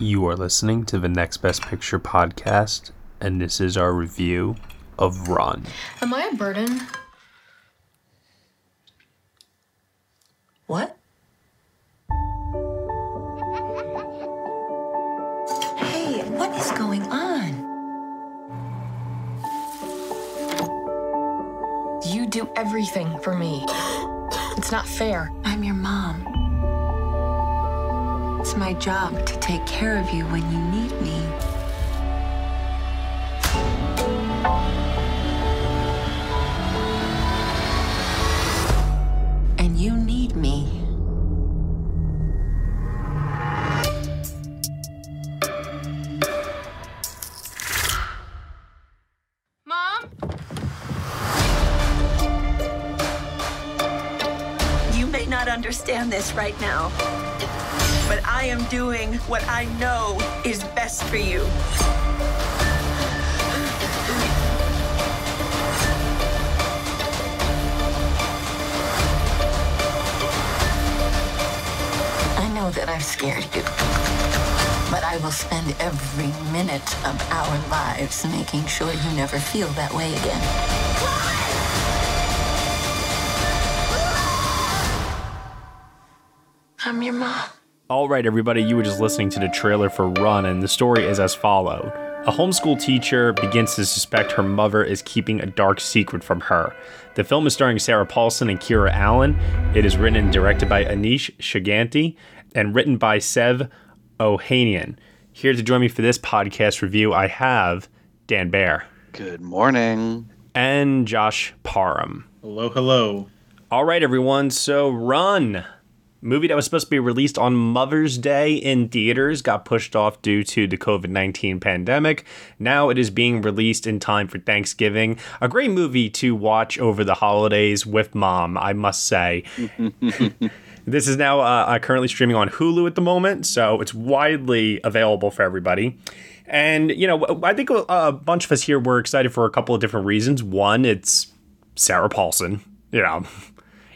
You are listening to the Next Best Picture podcast, and this is our review of Run. Am I a burden? What? Hey, what is going on? You do everything for me. It's not fair. I'm your mom. It's my job to take care of you when you need me. And you need me. Mom? You may not understand this right now, but I am doing what I know is best for you. I know that I've scared you. But I will spend every minute of our lives making sure you never feel that way again. I'm your mom. All right, everybody, you were just listening to the trailer for Run, and the story is as followed. A homeschool teacher begins to suspect her mother is keeping a dark secret from her. The film is starring Sarah Paulson and Kiera Allen. It is written and directed by Aneesh Chaganty and written by Sev Ohanian. Here to join me for this podcast review, I have Dan Bayer Good morning. and Josh Parham. Hello, hello. All right, everyone. So, Run, movie that was supposed to be released on Mother's Day in theaters, got pushed off due to the COVID 19 pandemic. Now it is being released in time for Thanksgiving. A great movie to watch over the holidays with mom, I must say. This is now uh, uh, currently streaming on Hulu at the moment, so it's widely available for everybody. And, you know, I think a, a bunch of us here were excited for a couple of different reasons. One, it's Sarah Paulson, you know,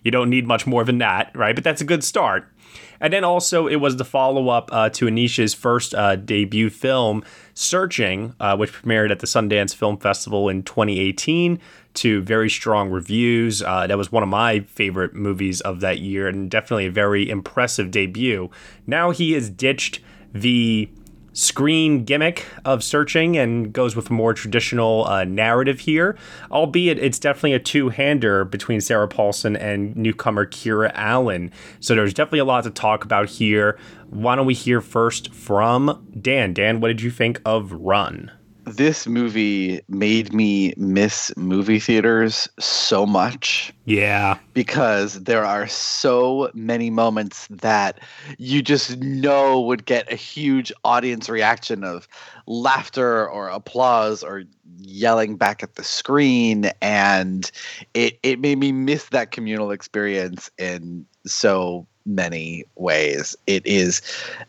you don't need much more than that, right? But that's a good start. And then also, it was the follow up uh, to Aneesh's first uh, debut film, Searching, uh, which premiered at the Sundance Film Festival in 2018 to very strong reviews. Uh, that was one of my favorite movies of that year and definitely a very impressive debut. Now he has ditched the screen gimmick of searching and goes with a more traditional uh, narrative here, albeit it's definitely a two hander between Sarah Paulson and newcomer Kiera Allen. So there's definitely a lot to talk about here. Why don't we hear first from Dan? Dan, what did you think of Run? This movie made me miss movie theaters so much Yeah. because there are so many moments that you just know would get a huge audience reaction of laughter or applause or yelling back at the screen and it it made me miss that communal experience in so many ways. It is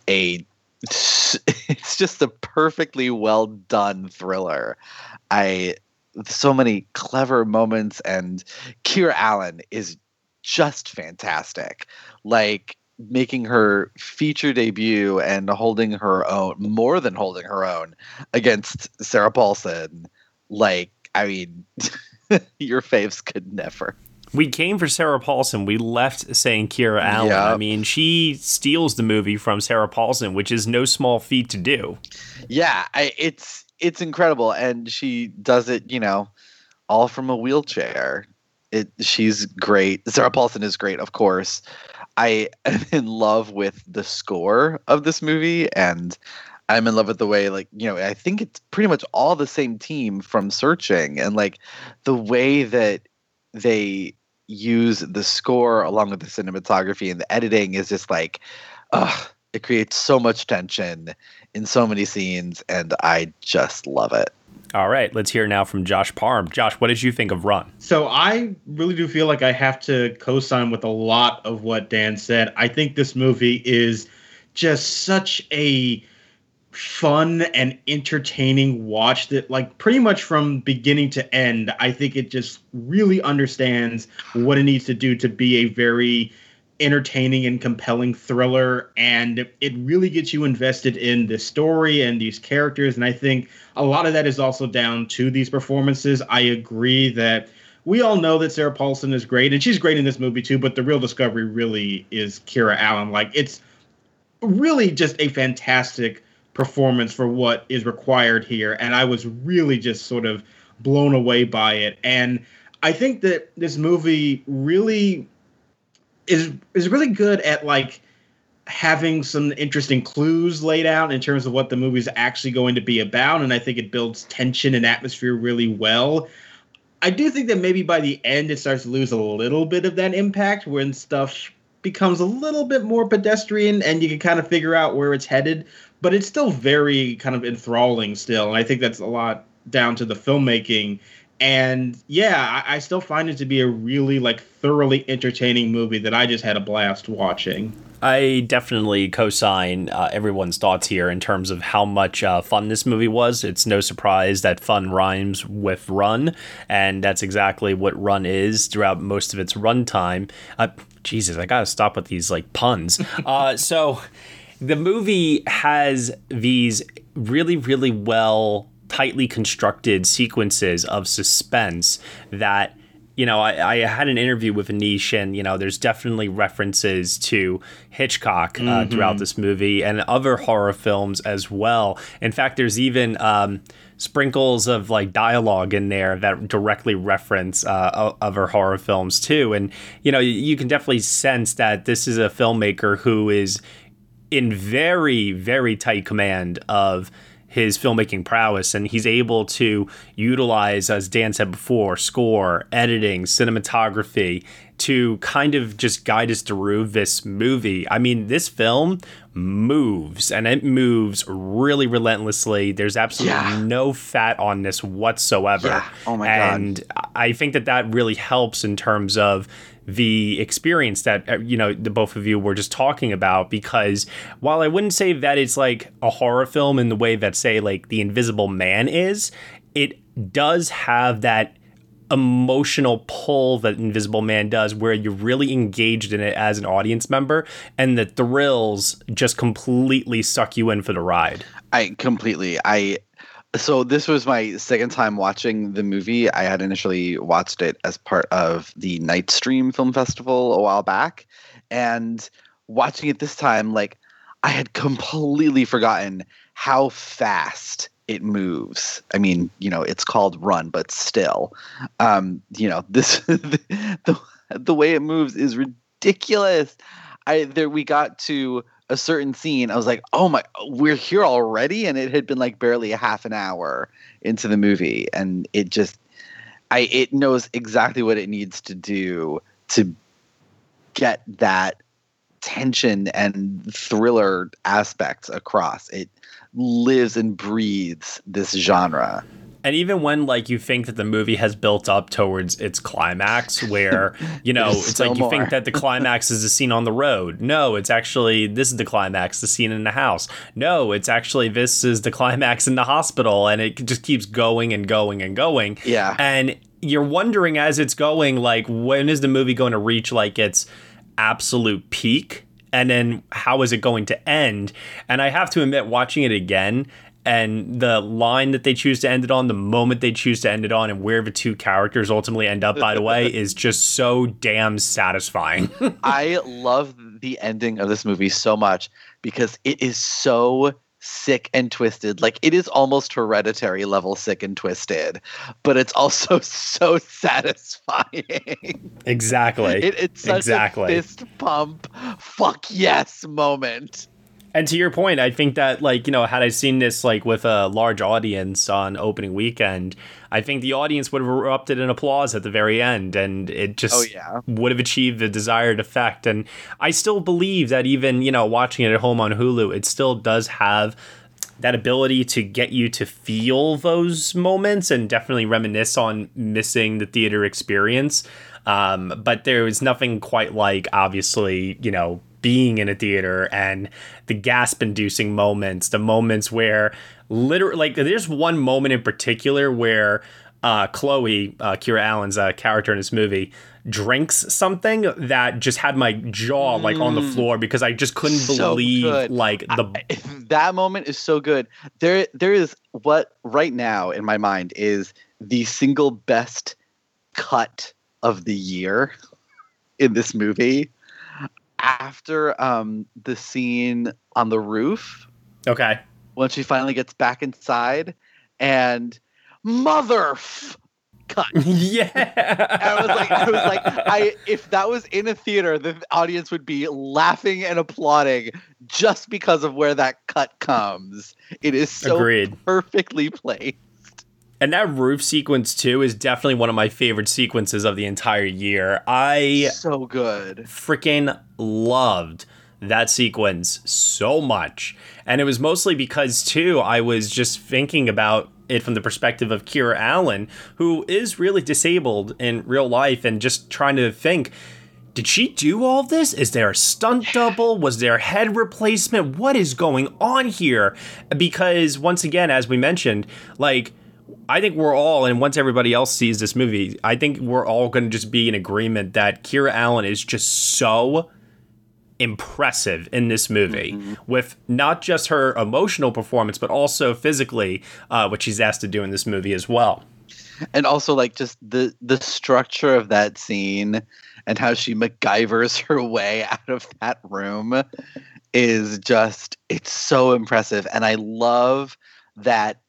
a it's just a perfectly well done thriller. I so many clever moments and Kiera Allen is just fantastic. Like making her feature debut and holding her own more than holding her own against Sarah Paulson. Like, I mean, your faves could never. We came for Sarah Paulson. We left saying Kiera Allen. I mean, she steals the movie from Sarah Paulson, which is no small feat to do. Yeah, I, it's it's incredible, and she does it. You know, all from a wheelchair. It she's great. Sarah Paulson is great, of course. I am in love with the score of this movie, and I'm in love with the way, like you know, I think it's pretty much all the same team from Searching, and like the way that they use the score along with the cinematography and the editing is just like, ugh, it creates so much tension in so many scenes, and I just love it. All right, let's hear now from Josh Parham. Josh, what did you think of Run? So I really do feel like I have to co-sign with a lot of what Dan said. I think this movie is just such a fun and entertaining watch that like pretty much from beginning to end i think it just really understands what it needs to do to be a very entertaining and compelling thriller. And it really gets you invested in the story and these characters. And i think a lot of that is also down to these performances. I agree that we all know that sarah paulson is great and she's great in this movie too but the real discovery really is kiera allen. Like it's really just a fantastic performance for what is required here and i was really just sort of blown away by it. And i think that this movie really is is really good at like having some interesting clues laid out in terms of what the movie's actually going to be about and i think it builds tension and atmosphere really well. I do think that maybe by the end it starts to lose a little bit of that impact when stuff becomes a little bit more pedestrian and you can kind of figure out where it's headed but it's still very kind of enthralling still and i think that's a lot down to the filmmaking and yeah, I, I, still find it to be a really like thoroughly entertaining movie that I just had a blast watching. I definitely co-sign uh, everyone's thoughts here in terms of how much uh, fun this movie was. It's no surprise that fun rhymes with run, and that's exactly what run is throughout most of its runtime. Uh, Jesus, I gotta stop with these like puns. Uh, so, the movie has these really, really well tightly constructed sequences of suspense that you know, I, I, had an interview with Aneesh, and you know, there's definitely references to Hitchcock uh, mm-hmm. throughout this movie and other horror films as well. In fact, there's even um, sprinkles of like dialogue in there that directly reference uh, other horror films too. And you know, you can definitely sense that this is a filmmaker who is in very, very tight command of his filmmaking prowess and he's able to utilize as Dan said before score editing cinematography to kind of just guide us through this movie I mean this film moves and it moves really relentlessly there's absolutely yeah. no fat on this whatsoever yeah. oh my and god and I think that that really helps in terms of the experience that uh, you know the both of you were just talking about because while I wouldn't say that it's like a horror film in the way that say like The Invisible Man is, it does have that emotional pull that Invisible Man does where you're really engaged in it as an audience member and the thrills just completely suck you in for the ride. I completely I so this was my second time watching the movie. I had initially watched it as part of the Nightstream Film Festival a while back, and watching it this time, like I had completely forgotten how fast it moves. I mean, you know, it's called Run, but still, um, you know, this the, the the way it moves is ridiculous. I there we got to a certain scene, I was like, "Oh my, we're here already!" And it had been like barely a half an hour into the movie, and it just, I it knows exactly what it needs to do to get that tension and thriller aspects across. It lives and breathes this genre and even when like you think that the movie has built up towards its climax where you know it's like you more. think that the climax is the scene on the road. No it's actually this is the climax the scene in the house. No it's actually this is the climax in the hospital and it just keeps going and going and going. Yeah. And you're wondering as it's going like when is the movie going to reach like its absolute peak? And then how is it going to end? And i have to admit watching it again and the line that they choose to end it on, the moment they choose to end it on, and where the two characters ultimately end up, by the way, is just so damn satisfying. I love the ending of this movie so much because it is so sick and twisted. Like it is almost hereditary level sick and twisted, but it's also so satisfying. Exactly. It, it's such exactly. a fist pump, fuck yes moment. And to your point, I think that like you know, had I seen this like with a large audience on opening weekend, I think the audience would have erupted in applause at the very end, and it just oh, yeah. would have achieved the desired effect. And I still believe that even you know watching it at home on Hulu, it still does have that ability to get you to feel those moments and definitely reminisce on missing the theater experience. Um, but there was nothing quite like obviously you know being in a theater and the gasp inducing moments, the moments where literally, like, there's one moment in particular where uh, Chloe, uh, Kiera Allen's uh, character in this movie, drinks something that just had my jaw like on the floor because I just couldn't Mm. So believe good. like the that moment is so good. There, there is what right now in my mind is the single best cut of the year in this movie. After um, the scene on the roof, okay. when she finally gets back inside, and mother f- cut. yeah. I was like, I was like, I if that was in a theater, the audience would be laughing and applauding just because of where that cut comes. It is so Agreed. perfectly placed. And that roof sequence too is definitely one of my favorite sequences of the entire year. I So good. freaking loved that sequence so much. And it was mostly because, too, I was just thinking about it from the perspective of Kiera Allen, who is really disabled in real life, and just trying to think. Did she do all this? Is there a stunt double? Was there head replacement? What is going on here? Because once again, as we mentioned, like I think we're all, and once everybody else sees this movie, I think we're all going to just be in agreement that Kiera Allen is just so impressive in this movie with not just her emotional performance, but also physically, uh, which she's asked to do in this movie as well. And also like just the the structure of that scene and how she MacGyvers her way out of that room is just it's so impressive. And I love that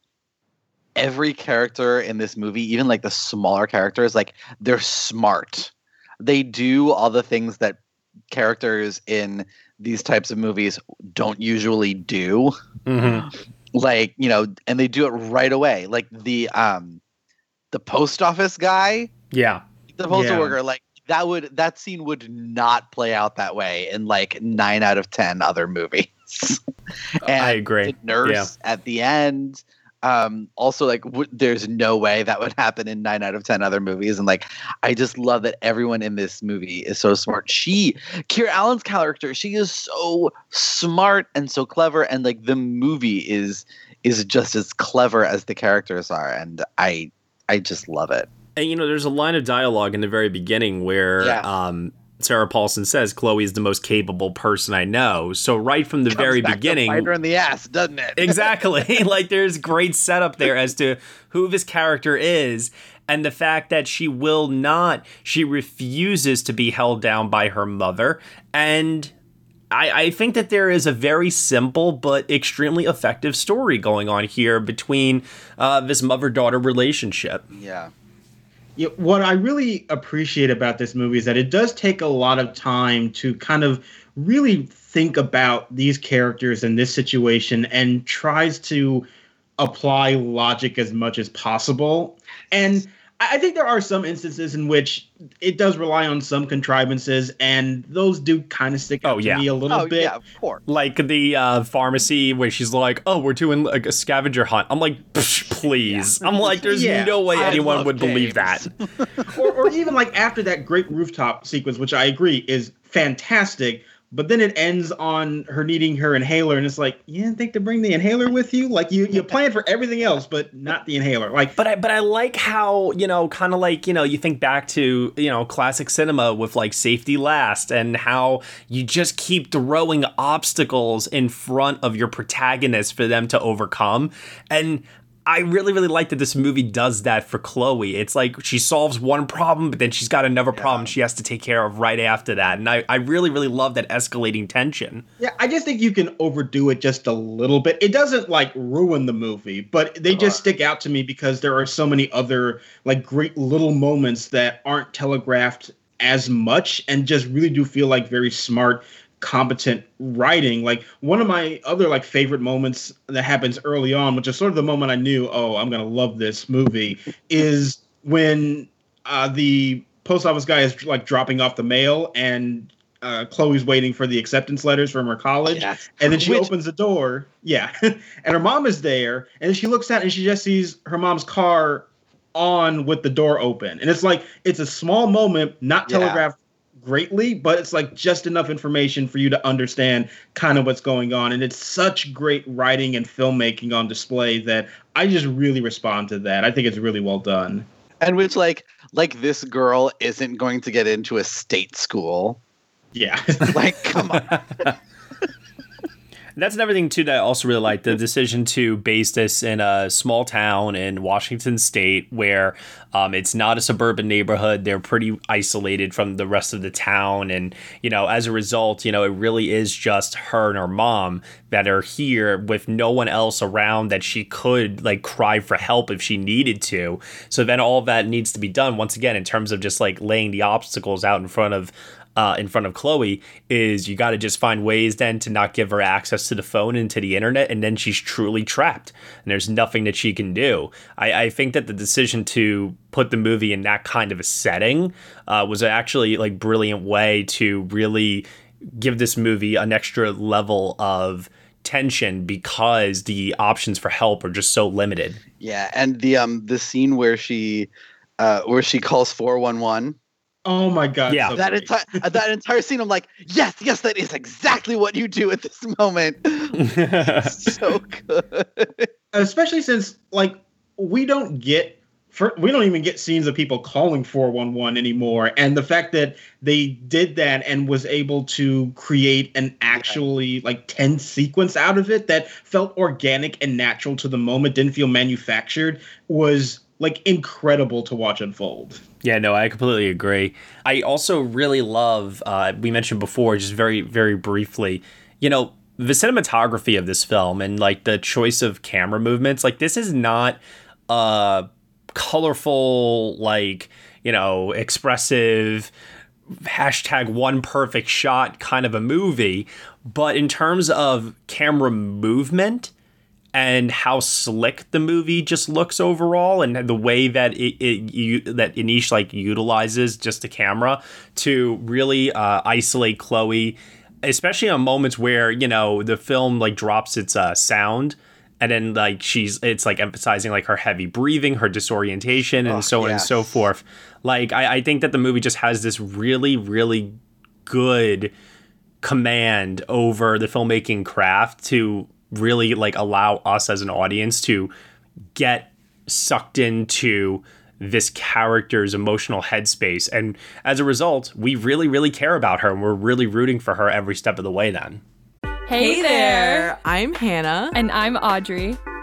every character in this movie, even like the smaller characters, like they're smart. They do all the things that characters in these types of movies don't usually do. Mm-hmm. Like, you know, and they do it right away. Like the um the post office guy, Yeah. the postal Yeah. worker, like that would that scene would not play out that way in like nine out of ten other movies. and I agree. The nurse at the end. Um, also, like, w- there's no way that would happen in nine out of ten other movies, and like, I just love that everyone in this movie is so smart. She, Kiera Allen's character, she is so smart and so clever, and like the movie is is just as clever as the characters are, and I I just love it. And you know, there's a line of dialogue in the very beginning where Yeah. um, Sarah Paulson says, "Chloe is the most capable person I know." So right from the Comes very to beginning, bite her in the ass, doesn't it? exactly. like there's great setup there as to who this character is and the fact that she will not, she refuses to be held down by her mother. And I, I think that there is a very simple but extremely effective story going on here between uh, this mother daughter relationship. yeah. Yeah, what I really appreciate about this movie is that it does take a lot of time to kind of really think about these characters in this situation and tries to apply logic as much as possible. And I I think there are some instances in which it does rely on some contrivances, and those do kind of stick out Oh, to me a little Oh bit. yeah, of course. Like the uh, pharmacy where she's like, "Oh, we're doing like a scavenger hunt." I'm like, "Psh, "Please!" I'm like, "There's Yeah, no way anyone would believe that." or, or even like after that great rooftop sequence, which I agree is fantastic, but then it ends on her needing her inhaler, and it's like you didn't think to bring the inhaler with you. Like you, you planned for everything else, but not the inhaler. Like But I but I like how, you know, kind of like, you know, you think back to, you know, classic cinema with like safety last and how you just keep throwing obstacles in front of your protagonist for them to overcome. And I really, really like that this movie does that for Chloe. It's like she solves one problem, but then she's got another problem she has to take care of right after that. And I, I really, really love that escalating tension. yeah, I just think you can overdo it just a little bit. It doesn't like ruin the movie, but they just uh-huh. stick out to me because there are so many other like great little moments that aren't telegraphed as much and just really do feel like very smart competent writing. Like one of my other like favorite moments that happens early on which is sort of the moment i knew oh i'm gonna love this movie is when uh, the post office guy is like dropping off the mail and uh, chloe's waiting for the acceptance letters from her college. And then she Which- opens the door. Yeah. And her mom is there and then she looks out and she just sees her mom's car on with the door open. And it's like it's a small moment not telegraphed greatly, but it's like just enough information for you to understand kind of what's going on. And it's such great writing and filmmaking on display that I just really respond to that. I think it's really well done. and which like like this girl isn't going to get into a state school. Yeah. Like, come on. That's another thing too that I also really like the decision to base this in a small town in Washington State where um, it's not a suburban neighborhood. They're pretty isolated from the rest of the town, and you know, as a result, you know, it really is just her and her mom that are here with no one else around that she could like cry for help if she needed to. So then all that needs to be done once again in terms of just like laying the obstacles out in front of uh, in front of Chloe is you got to just find ways then to not give her access to the phone and to the internet, and then she's truly trapped, and there's nothing that she can do. I, I think that the decision to put the movie in that kind of a setting uh, was actually like brilliant way to really give this movie an extra level of tension because the options for help are just so limited. Yeah, and the um the scene where she uh where she calls 411 Oh my god. Yeah. so that entire uh, that entire scene i'm like yes yes that is exactly what you do at this moment so good especially since like we don't get for, we don't even get scenes of people calling 411 anymore and the fact that they did that and was able to create an actually like tense sequence out of it that felt organic and natural to the moment didn't feel manufactured was like incredible to watch unfold Yeah, no, I completely agree. I also really love, uh, we mentioned before, just very, very briefly, you know, the cinematography of this film and like the choice of camera movements. Like, this is not a colorful, like, you know, expressive, hashtag one perfect shot kind of a movie. But in terms of camera movement, and how slick the movie just looks overall and the way that it, it you that Aneesh like utilizes just the camera to really uh, isolate Chloe especially on moments where you know the film like drops its uh, sound and then like she's it's like emphasizing like her heavy breathing her disorientation and Oh, so on and so forth. Like I, I think that the movie just has this really really good command over the filmmaking craft to really like allow us as an audience to get sucked into this character's emotional headspace and as a result we really really care about her and we're really rooting for her every step of the way then Hey, there. I'm Hannah. And I'm Audrey,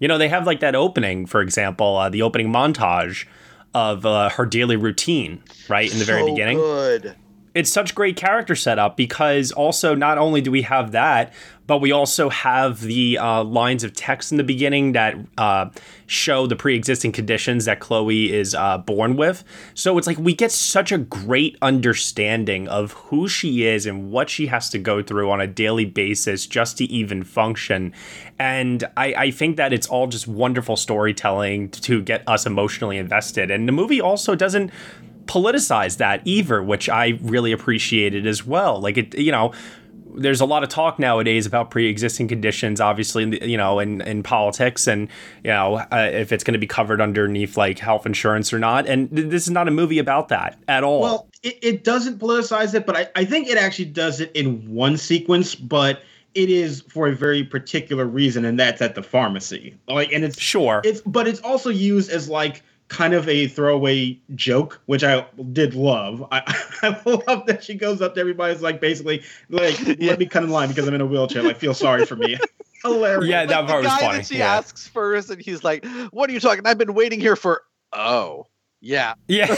You know they have like that opening for example uh, the opening montage of uh, her daily routine right in the very beginning. good it's such great character setup because also not only do we have that, but we also have the uh, lines of text in the beginning that uh, show the pre-existing conditions that Chloe is uh, born with. So it's like we get such a great understanding of who she is and what she has to go through on a daily basis just to even function. And I, I think that it's all just wonderful storytelling to get us emotionally invested. And the movie also doesn't politicize that either, which I really appreciated as well. Like it, you know, there's a lot of talk nowadays about pre-existing conditions obviously you know in, in politics and you know uh, if it's going to be covered underneath like health insurance or not and th- this is not a movie about that at all Well, it, it doesn't politicize it, but I, I think it actually does it in one sequence, but it is for a very particular reason, and that's at the pharmacy. Like, and it's sure, it's but it's also used as like kind of a throwaway joke, which I did love. I, I love that she goes up to everybody's like basically like let me cut in line because I'm in a wheelchair. Like feel sorry for me. Hilarious. Yeah, that the part was guy funny. that she yeah. asks first, and he's like, "What are you talking? I've been waiting here for." Oh, yeah, yeah.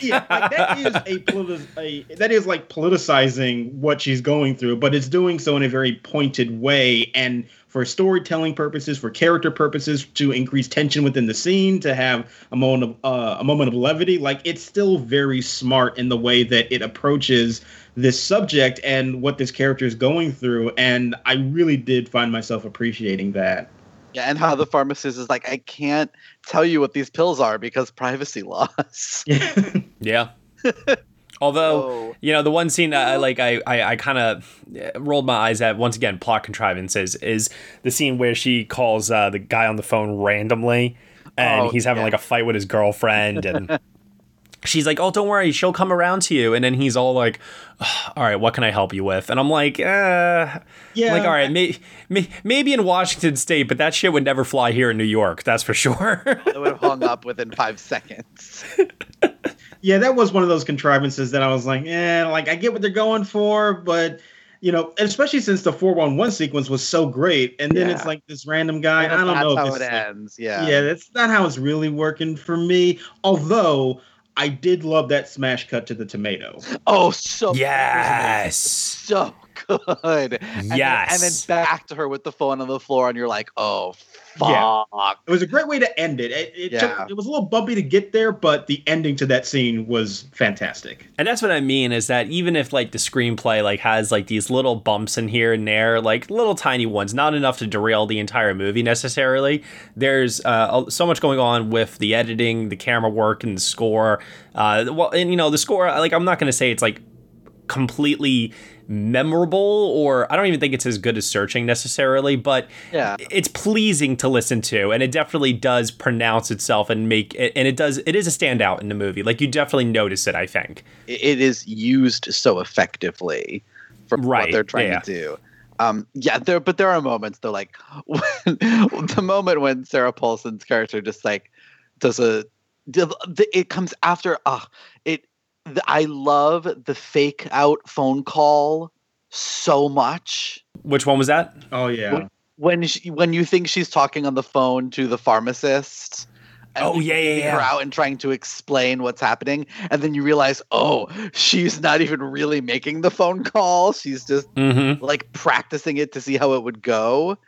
yeah, like that is a, politi- a that is like politicizing what she's going through, but it's doing so in a very pointed way and for storytelling purposes, for character purposes, to increase tension within the scene, to have a moment of uh, a moment of levity. Like it's still very smart in the way that it approaches this subject and what this character is going through, and I really did find myself appreciating that. yeah, and how the pharmacist is like, "I can't tell you what these pills are because privacy laws." Yeah. Although you know the one scene I I like I I, I kind of rolled my eyes at once again plot contrivances is the scene where she calls uh, the guy on the phone randomly and Oh, he's having yeah. like a fight with his girlfriend and she's like oh don't worry she'll come around to you and then he's all like all right what can I help you with and I'm like uh Yeah. like all right may, may, maybe in Washington State but that shit would never fly here in New York that's for sure it would have hung up within five seconds. yeah, that was one of those contrivances that I was like, eh, like I get what they're going for, but you know, especially since the four one one sequence was so great, and then it's like this random guy. I don't That's know how it it's like- ends. Yeah, yeah, that's not how it's really working for me. Although I did love that smash cut to the tomato. Oh, so yes so good. And then- Yes. and then back to her with the phone on the floor, and you're like, "Oh, fuck." Yeah. It was a great way to end it. It, it, Yeah. took, it was a little bumpy to get there, but the ending to that scene was fantastic. And that's what I mean is that even if like the screenplay like has like these little bumps in here and there, like little tiny ones, not enough to derail the entire movie necessarily. There's uh, so much going on with the editing, the camera work, and the score. Uh, well, and you know the score. Like I'm not going to say it's like completely memorable or I don't even think it's as good as searching necessarily, but Yeah. it's pleasing to listen to and it definitely does pronounce itself and make it and it does it is a standout in the movie. Like you definitely notice it, I think. It- is used so effectively for what they're trying yeah. to do. Um, yeah, there, but there are moments though, like when, the moment when Sarah Paulson's character just like does a, it comes after. Ah, it. The, I love the fake out phone call so much. Which one was that? Oh yeah. When she, when you think she's talking on the phone to the pharmacist. and Oh, yeah, yeah, figuring her yeah. out and trying to explain what's happening, and then you realize, oh, she's not even really making the phone call. She's just Mm-hmm. like practicing it to see how it would go,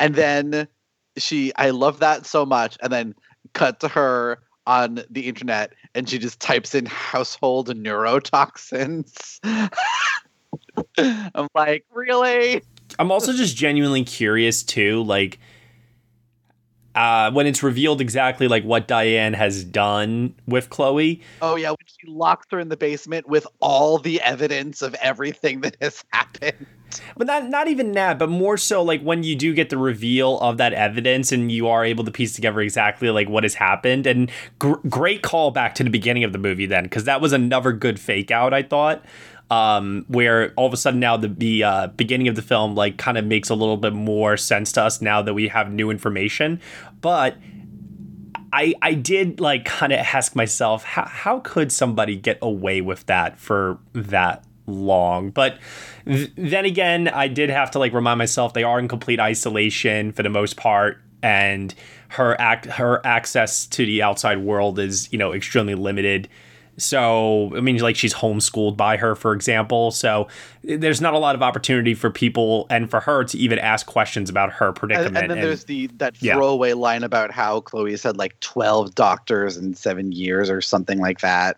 and then she, I love that so much, and then cut to her on the internet, and she just types in household neurotoxins. I'm like, really? I'm also just genuinely curious too, like uh, when it's revealed exactly like what Diane has done with Chloe. Oh yeah, when she locks her in the basement with all the evidence of everything that has happened. But not not even that, but more so like when you do get the reveal of that evidence and you are able to piece together exactly like what has happened. And gr- great call back to the beginning of the movie then, because that was another good fake out. I thought. Um, where all of a sudden now the, the uh, beginning of the film like kind of makes a little bit more sense to us now that we have new information. But I I did like kind of ask myself how how could somebody get away with that for that long? But th- then again, I did have to like remind myself they are in complete isolation for the most part and her act her access to the outside world is, you know, extremely limited. So, I mean, like she's homeschooled by her, for example. So, there's not a lot of opportunity for people and for her to even ask questions about her And, predicament. and then there's the that Yeah. throwaway line about how Chloe said like twelve doctors in seven years or something like that.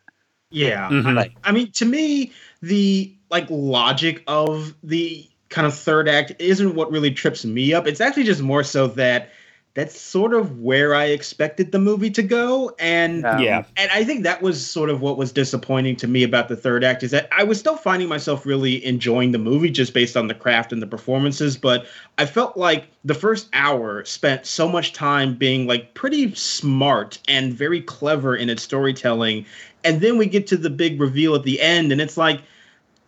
Yeah. Mhm. I, I mean, to me, the like logic of the kind of third act isn't what really trips me up. It's actually just more so that that's sort of where I expected the movie to go. And Yeah. and I think that was sort of what was disappointing to me about the third act is that I was still finding myself really enjoying the movie just based on the craft and the performances, but I felt like the first hour spent so much time being like pretty smart and very clever in its storytelling. And then we get to the big reveal at the end, and it's like,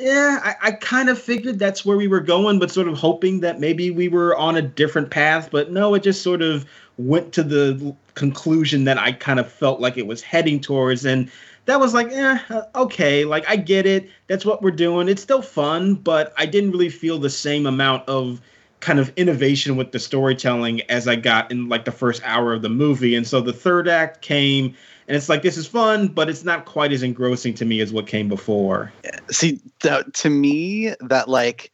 yeah, I, I kind of figured that's where we were going, but sort of hoping that maybe we were on a different path. But no, it just sort of went to the conclusion that I kind of felt like it was heading towards. And that was like, eh, uh, okay, like I get it. That's what we're doing. It's still fun, but I didn't really feel the same amount of kind of innovation with the storytelling as I got in like the first hour of the movie. And so the third act came and it's like this is fun, but it's not quite as engrossing to me as what came before. See, th- to me, that like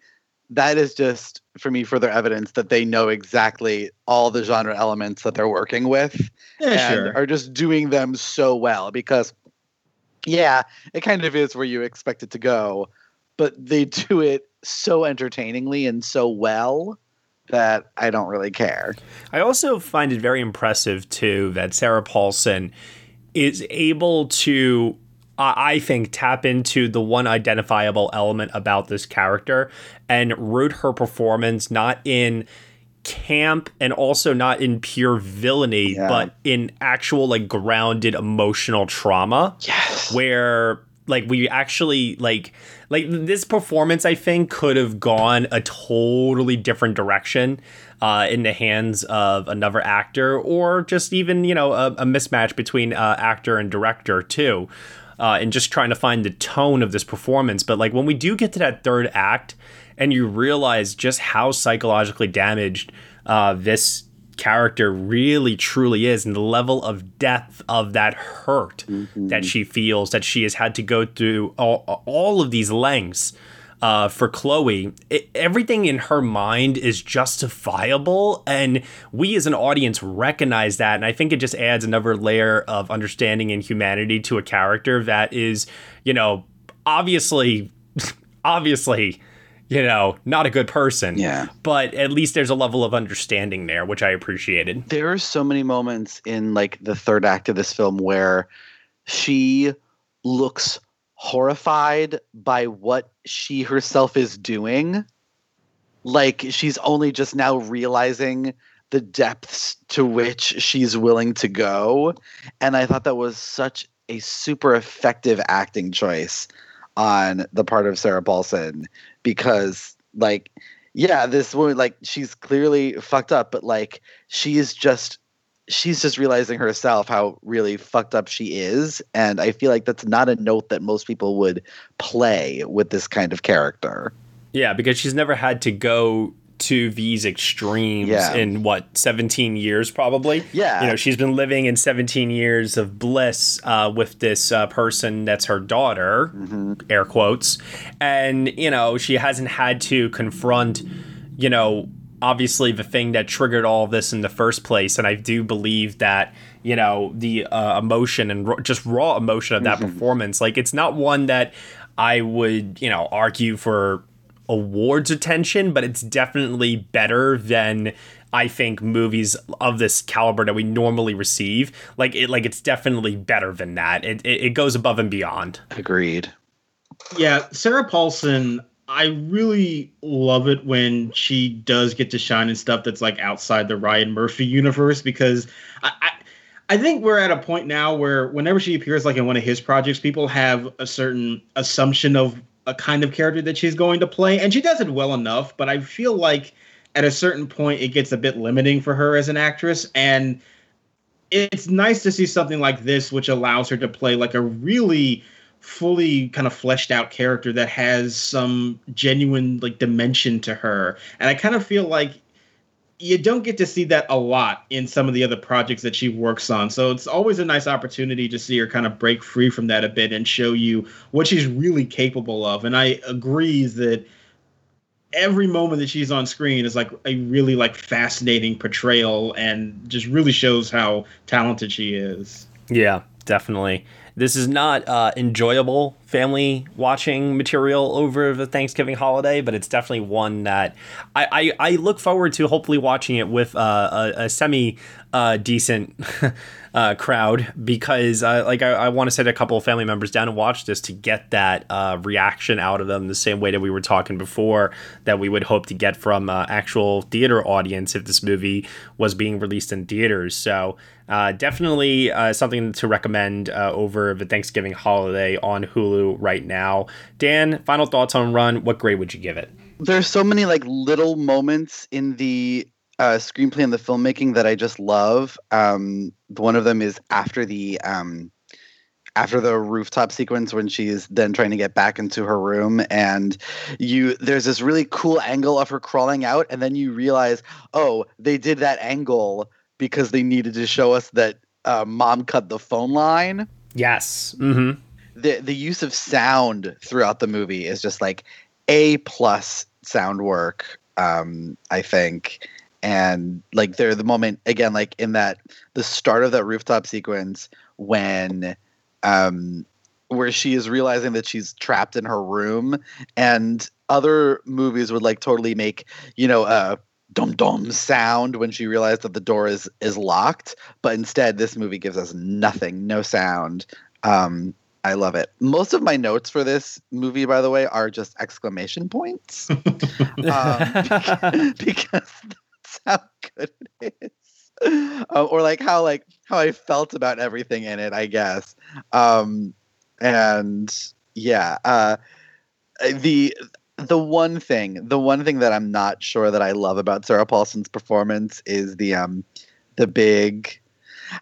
that is just for me further evidence that they know exactly all the genre elements that they're working with Yeah, and sure. are just doing them so well because yeah, it kind of is where you expect it to go, but they do it so entertainingly and so well that I don't really care. I also find it very impressive too that Sarah Paulson is able to I I think tap into the one identifiable element about this character and root her performance not in camp and also not in pure villainy but in actual like grounded emotional trauma yes where like we actually like like this performance i think could have gone a totally different direction uh, in the hands of another actor or just even you know a, a mismatch between uh, actor and director too uh, and just trying to find the tone of this performance. But like when we do get to that third act and you realize just how psychologically damaged uh, this character really truly is and the level of depth of that hurt that she feels that she has had to go through all, all of these lengths uh, for Chloe, it, everything in her mind is justifiable, and we as an audience recognize that. And I think it just adds another layer of understanding and humanity to a character that is, you know, obviously, obviously, you know, not a good person. Yeah. But at least there's a level of understanding there, which I appreciated. there are so many moments in like the third act of this film where she looks horrified by what she herself is doing like she's only just now realizing the depths to which she's willing to go and i thought that was such a super effective acting choice on the part of sarah paulson because like yeah this woman like she's clearly fucked up but like she's just she's just realizing herself how really fucked up she is and i feel like that's not a note that most people would play with this kind of character. Yeah, because she's never had to go to these extremes Yeah. in what 17 years probably? Yeah. you know she's been living in 17 years of bliss uh, with this uh, person that's her daughter air quotes. And you know she hasn't had to confront you know obviously the thing that triggered all of this in the first place. And i do believe that you know the uh, emotion and ro- just raw emotion of that performance like it's not one that i would you know argue for awards attention but it's definitely better than i think movies of this caliber that we normally receive. Like it like it's definitely better than that. It, it, it goes above and beyond. Agreed. Yeah, Sarah Paulson, I really love it when she does get to shine in stuff that's like outside the Ryan Murphy universe because I, I I think we're at a point now where whenever she appears like in one of his projects, people have a certain assumption of a kind of character that she's going to play, and she does it well enough. But I feel like at a certain point, it gets a bit limiting for her as an actress, and it's nice to see something like this, which allows her to play like a really fully kind of fleshed out character that has some genuine like dimension to her. And I kind of feel like you don't get to see that a lot in some of the other projects that she works on. So it's always a nice opportunity to see her kind of break free from that a bit and show you what she's really capable of. And I agree that every moment that she's on screen is like a really like fascinating portrayal and just really shows how talented she is. Yeah, definitely. This is not uh, enjoyable family watching material over the Thanksgiving holiday, but it's definitely one that I, I, I look forward to hopefully watching it with uh, a, a semi uh, decent uh, crowd because uh, like I, I want to sit a couple of family members down and watch this to get that uh, reaction out of them the same way that we were talking before that we would hope to get from uh, actual theater audience if this movie was being released in theaters. So uh, definitely uh, something to recommend uh, over the Thanksgiving holiday on Hulu right now. Dan, final thoughts on Run. What grade would you give it? There's so many like little moments in the uh, screenplay and the filmmaking that I just love. Um, one of them is after the um, after the rooftop sequence when she's then trying to get back into her room and you there's this really cool angle of her crawling out and then you realize oh they did that angle because they needed to show us that uh, mom cut the phone line. Yes. Mm-hmm. The the use of sound throughout the movie is just like a plus sound work. Um, I think, and like there the moment again, like in that the start of that rooftop sequence when, um, where she is realizing that she's trapped in her room, and other movies would like totally make you know a dum dum sound when she realized that the door is is locked. But instead, this movie gives us nothing, no sound. Um, I love it. Most of my notes for this movie, by the way, are just exclamation points, um, because, how good it is, uh, or like how like how I felt about everything in it. I guess, um, and yeah, uh, the the one thing, the one thing that I'm not sure that I love about Sarah Paulson's performance is the um the big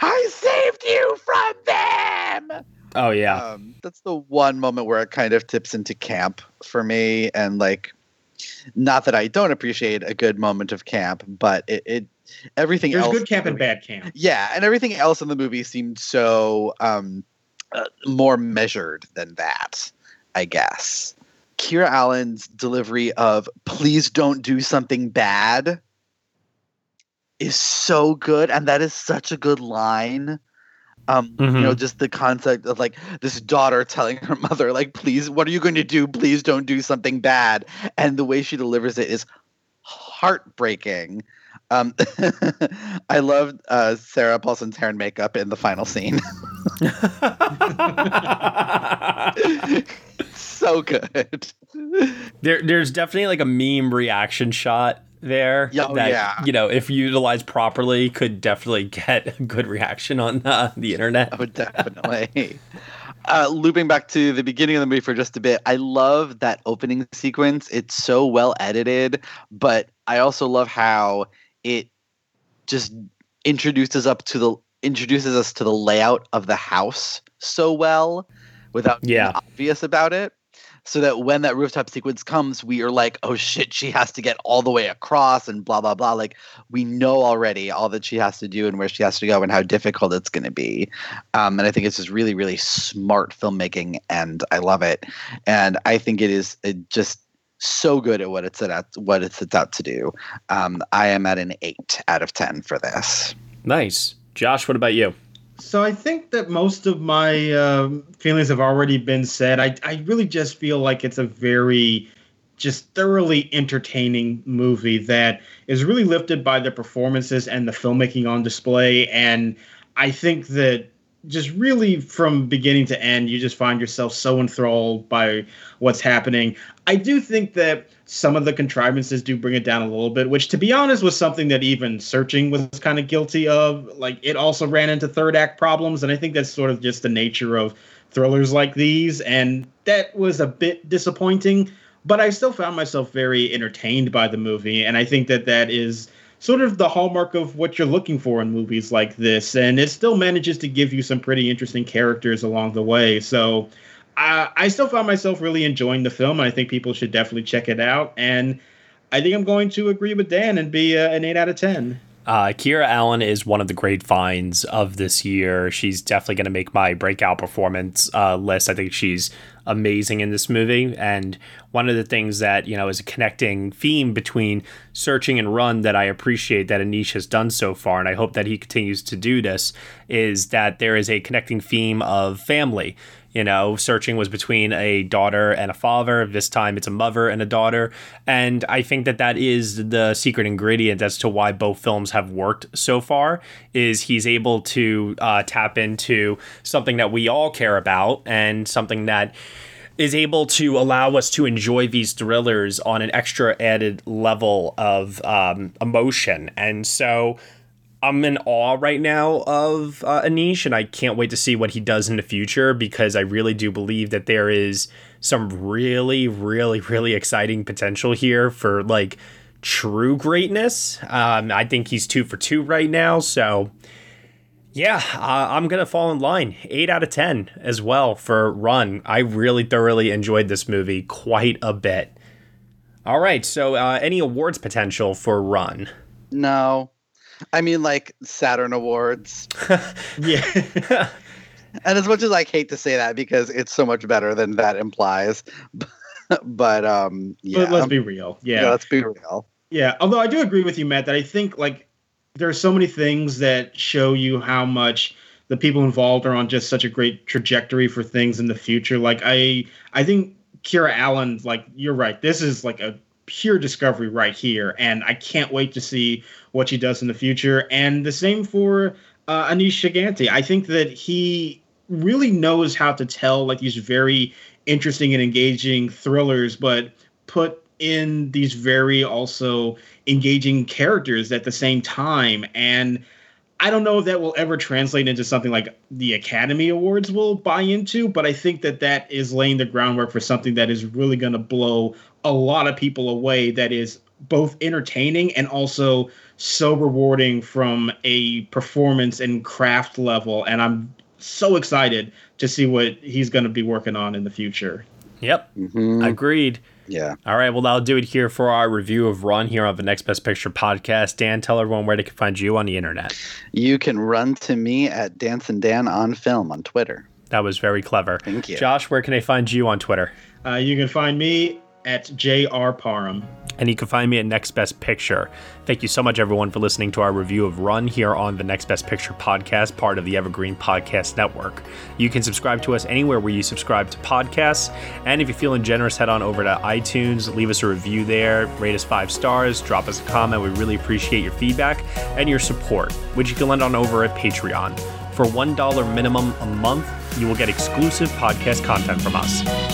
I saved you from them. Oh yeah. Um, that's the one moment where it kind of tips into camp for me and like not that I don't appreciate a good moment of camp, but it, it everything There's else good camp and bad camp. yeah, and everything else in the movie seemed so um, uh, more measured than that, I guess. Kiera Allen's delivery of "Please don't do something bad" is so good, and that is such a good line. Um, you know, Mhm. just the concept of like this daughter telling her mother, like, "Please, what are you going to do? Please don't do something bad," and the way she delivers it is heartbreaking. Um, I loved uh, Sarah Paulson's hair and makeup in the final scene. so good. There, there's definitely like a meme reaction shot there oh, that yeah. you know if utilized properly could definitely get a good reaction on uh, the internet. Oh, definitely. uh, looping back to the beginning of the movie for just a bit, I love that opening sequence. It's so well edited, but I also love how it just introduces up to the introduces us to the layout of the house so well without being Yeah. obvious about it. So that when that rooftop sequence comes, we are like, oh shit, she has to get all the way across and blah, blah, blah. Like, we know already all that she has to do and where she has to go and how difficult it's going to be. Um, and I think it's just really, really smart filmmaking and I love it. And I think it is uh, just so good at what it set out, what it sets out to do. Um, I am at an eight out of 10 for this. Nice, Josh. What about you? So I think that most of my um, feelings have already been said. I I really just feel like it's a very just thoroughly entertaining movie that is really lifted by the performances and the filmmaking on display and I think that just really from beginning to end you just find yourself so enthralled by what's happening. I do think that some of the contrivances do bring it down a little bit, which to be honest was something that even searching was kind of guilty of. Like it also ran into third act problems, and I think that's sort of just the nature of thrillers like these, and that was a bit disappointing. But I still found myself very entertained by the movie, and I think that that is sort of the hallmark of what you're looking for in movies like this, and it still manages to give you some pretty interesting characters along the way. So I, I still found myself really enjoying the film, I think people should definitely check it out. And I think I'm going to agree with Dan and be uh, an eight out of ten. Uh, Kiera Allen is one of the great finds of this year. She's definitely going to make my breakout performance uh, list. I think she's amazing in this movie. And one of the things that, you know, is a connecting theme between Searching and Run that I appreciate that Aneesh has done so far, and I hope that he continues to do this, is that there is a connecting theme of family. You know, searching was between a daughter and a father. This time it's a mother and a daughter. And I think that that is the secret ingredient as to why both films have worked so far is he's able to uh, tap into something that we all care about and something that is able to allow us to enjoy these thrillers on an extra added level of um, emotion. And so I'm in awe right now of uh, Aneesh, and I can't wait to see what he does in the future because I really do believe that there is some really, really, really exciting potential here for like true greatness. Um, I think he's two for two right now, so yeah, uh, I'm gonna fall in line. Eight out of ten as well for Run. I really thoroughly enjoyed this movie quite a bit. All right, so uh, any awards potential for Run? No, I mean like Saturn Awards. yeah. and as much as I hate to say that because it's so much better than that implies, but um, yeah. But let's be real. Yeah. yeah, let's be real. Yeah, although I do agree with you, Matt, that I think like there are so many things that show you how much the people involved are on just such a great trajectory for things in the future. Like I, I think Kiera Allen, like you're right. This is like a pure discovery right here, and I can't wait to see what she does in the future. And the same for uh, Aneesh Chaganty. I think that he really knows how to tell like these very interesting and engaging thrillers, but put in these very also engaging characters at the same time. And I don't know if that will ever translate into something like the Academy Awards will buy into, but I think that that is laying the groundwork for something that is really going to blow a lot of people away. That is both entertaining and also so rewarding from a performance and craft level. And I'm so excited to see what he's going to be working on in the future. Yep. Agreed. Yeah. All right. Well, that'll do it here for our review of Run here on the Next Best Picture podcast. Dan, tell everyone where they can find you on the internet. You can run to me at Dancing Dan on Film on Twitter. That was very clever. Thank you. Josh, where can they find you on Twitter? Uh, you can find me at JR Parham. And you can find me at Next Best Picture. Thank you so much, everyone, for listening to our review of Run here on the Next Best Picture podcast, part of the Evergreen Podcast Network. You can subscribe to us anywhere where you subscribe to podcasts. And if you're feeling generous, head on over to iTunes, leave us a review there, rate us five stars, drop us a comment. We really appreciate your feedback and your support, which you can lend on over at Patreon. For $1 minimum a month, you will get exclusive podcast content from us.